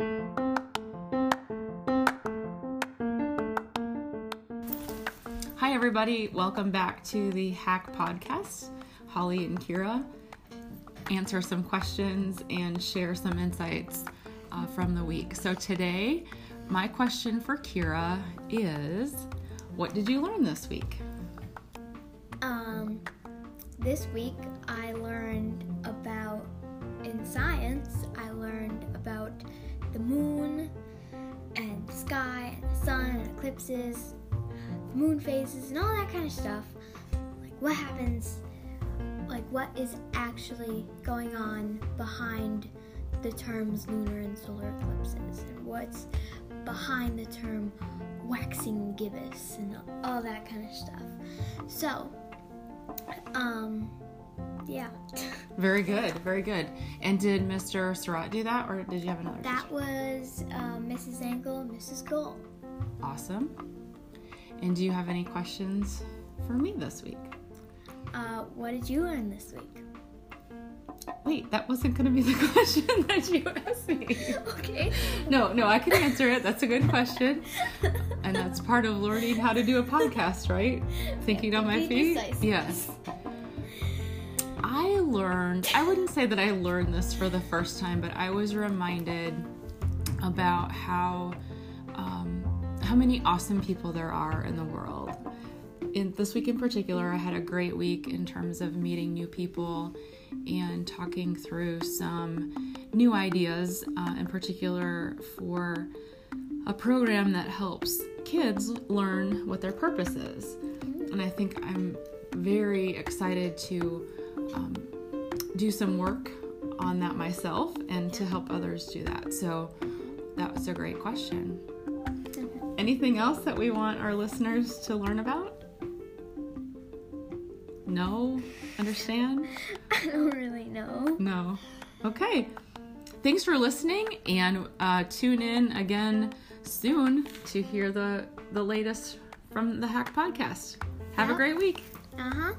Hi, everybody. Welcome back to the Hack Podcast. Holly and Kira answer some questions and share some insights uh, from the week. So, today, my question for Kira is What did you learn this week? Um, this week I learned about, in science, the moon and the sky and the sun and eclipses, moon phases, and all that kind of stuff. Like what happens, like what is actually going on behind the terms lunar and solar eclipses, and what's behind the term waxing gibbous, and all that kind of stuff. So, um, yeah. Very good, very good. And did Mr. Surratt do that, or did you have another? That was uh, Mrs. Angle and Mrs. Gold. Awesome. And do you have any questions for me this week? Uh, what did you learn this week? Wait, that wasn't going to be the question that you asked me. Okay. No, no, I can answer it. That's a good question. And that's part of learning how to do a podcast, right? Thinking on my feet. decisive. Yes. Learned, I wouldn't say that I learned this for the first time, but I was reminded about how um, how many awesome people there are in the world. In this week in particular, I had a great week in terms of meeting new people and talking through some new ideas, uh, in particular for a program that helps kids learn what their purpose is. And I think I'm very excited to um, do some work on that myself and to help others do that. So that was a great question. Anything else that we want our listeners to learn about? No? Understand? I don't really know. No. Okay. Thanks for listening and uh, tune in again soon to hear the, the latest from the Hack Podcast. Have a great week. Uh huh.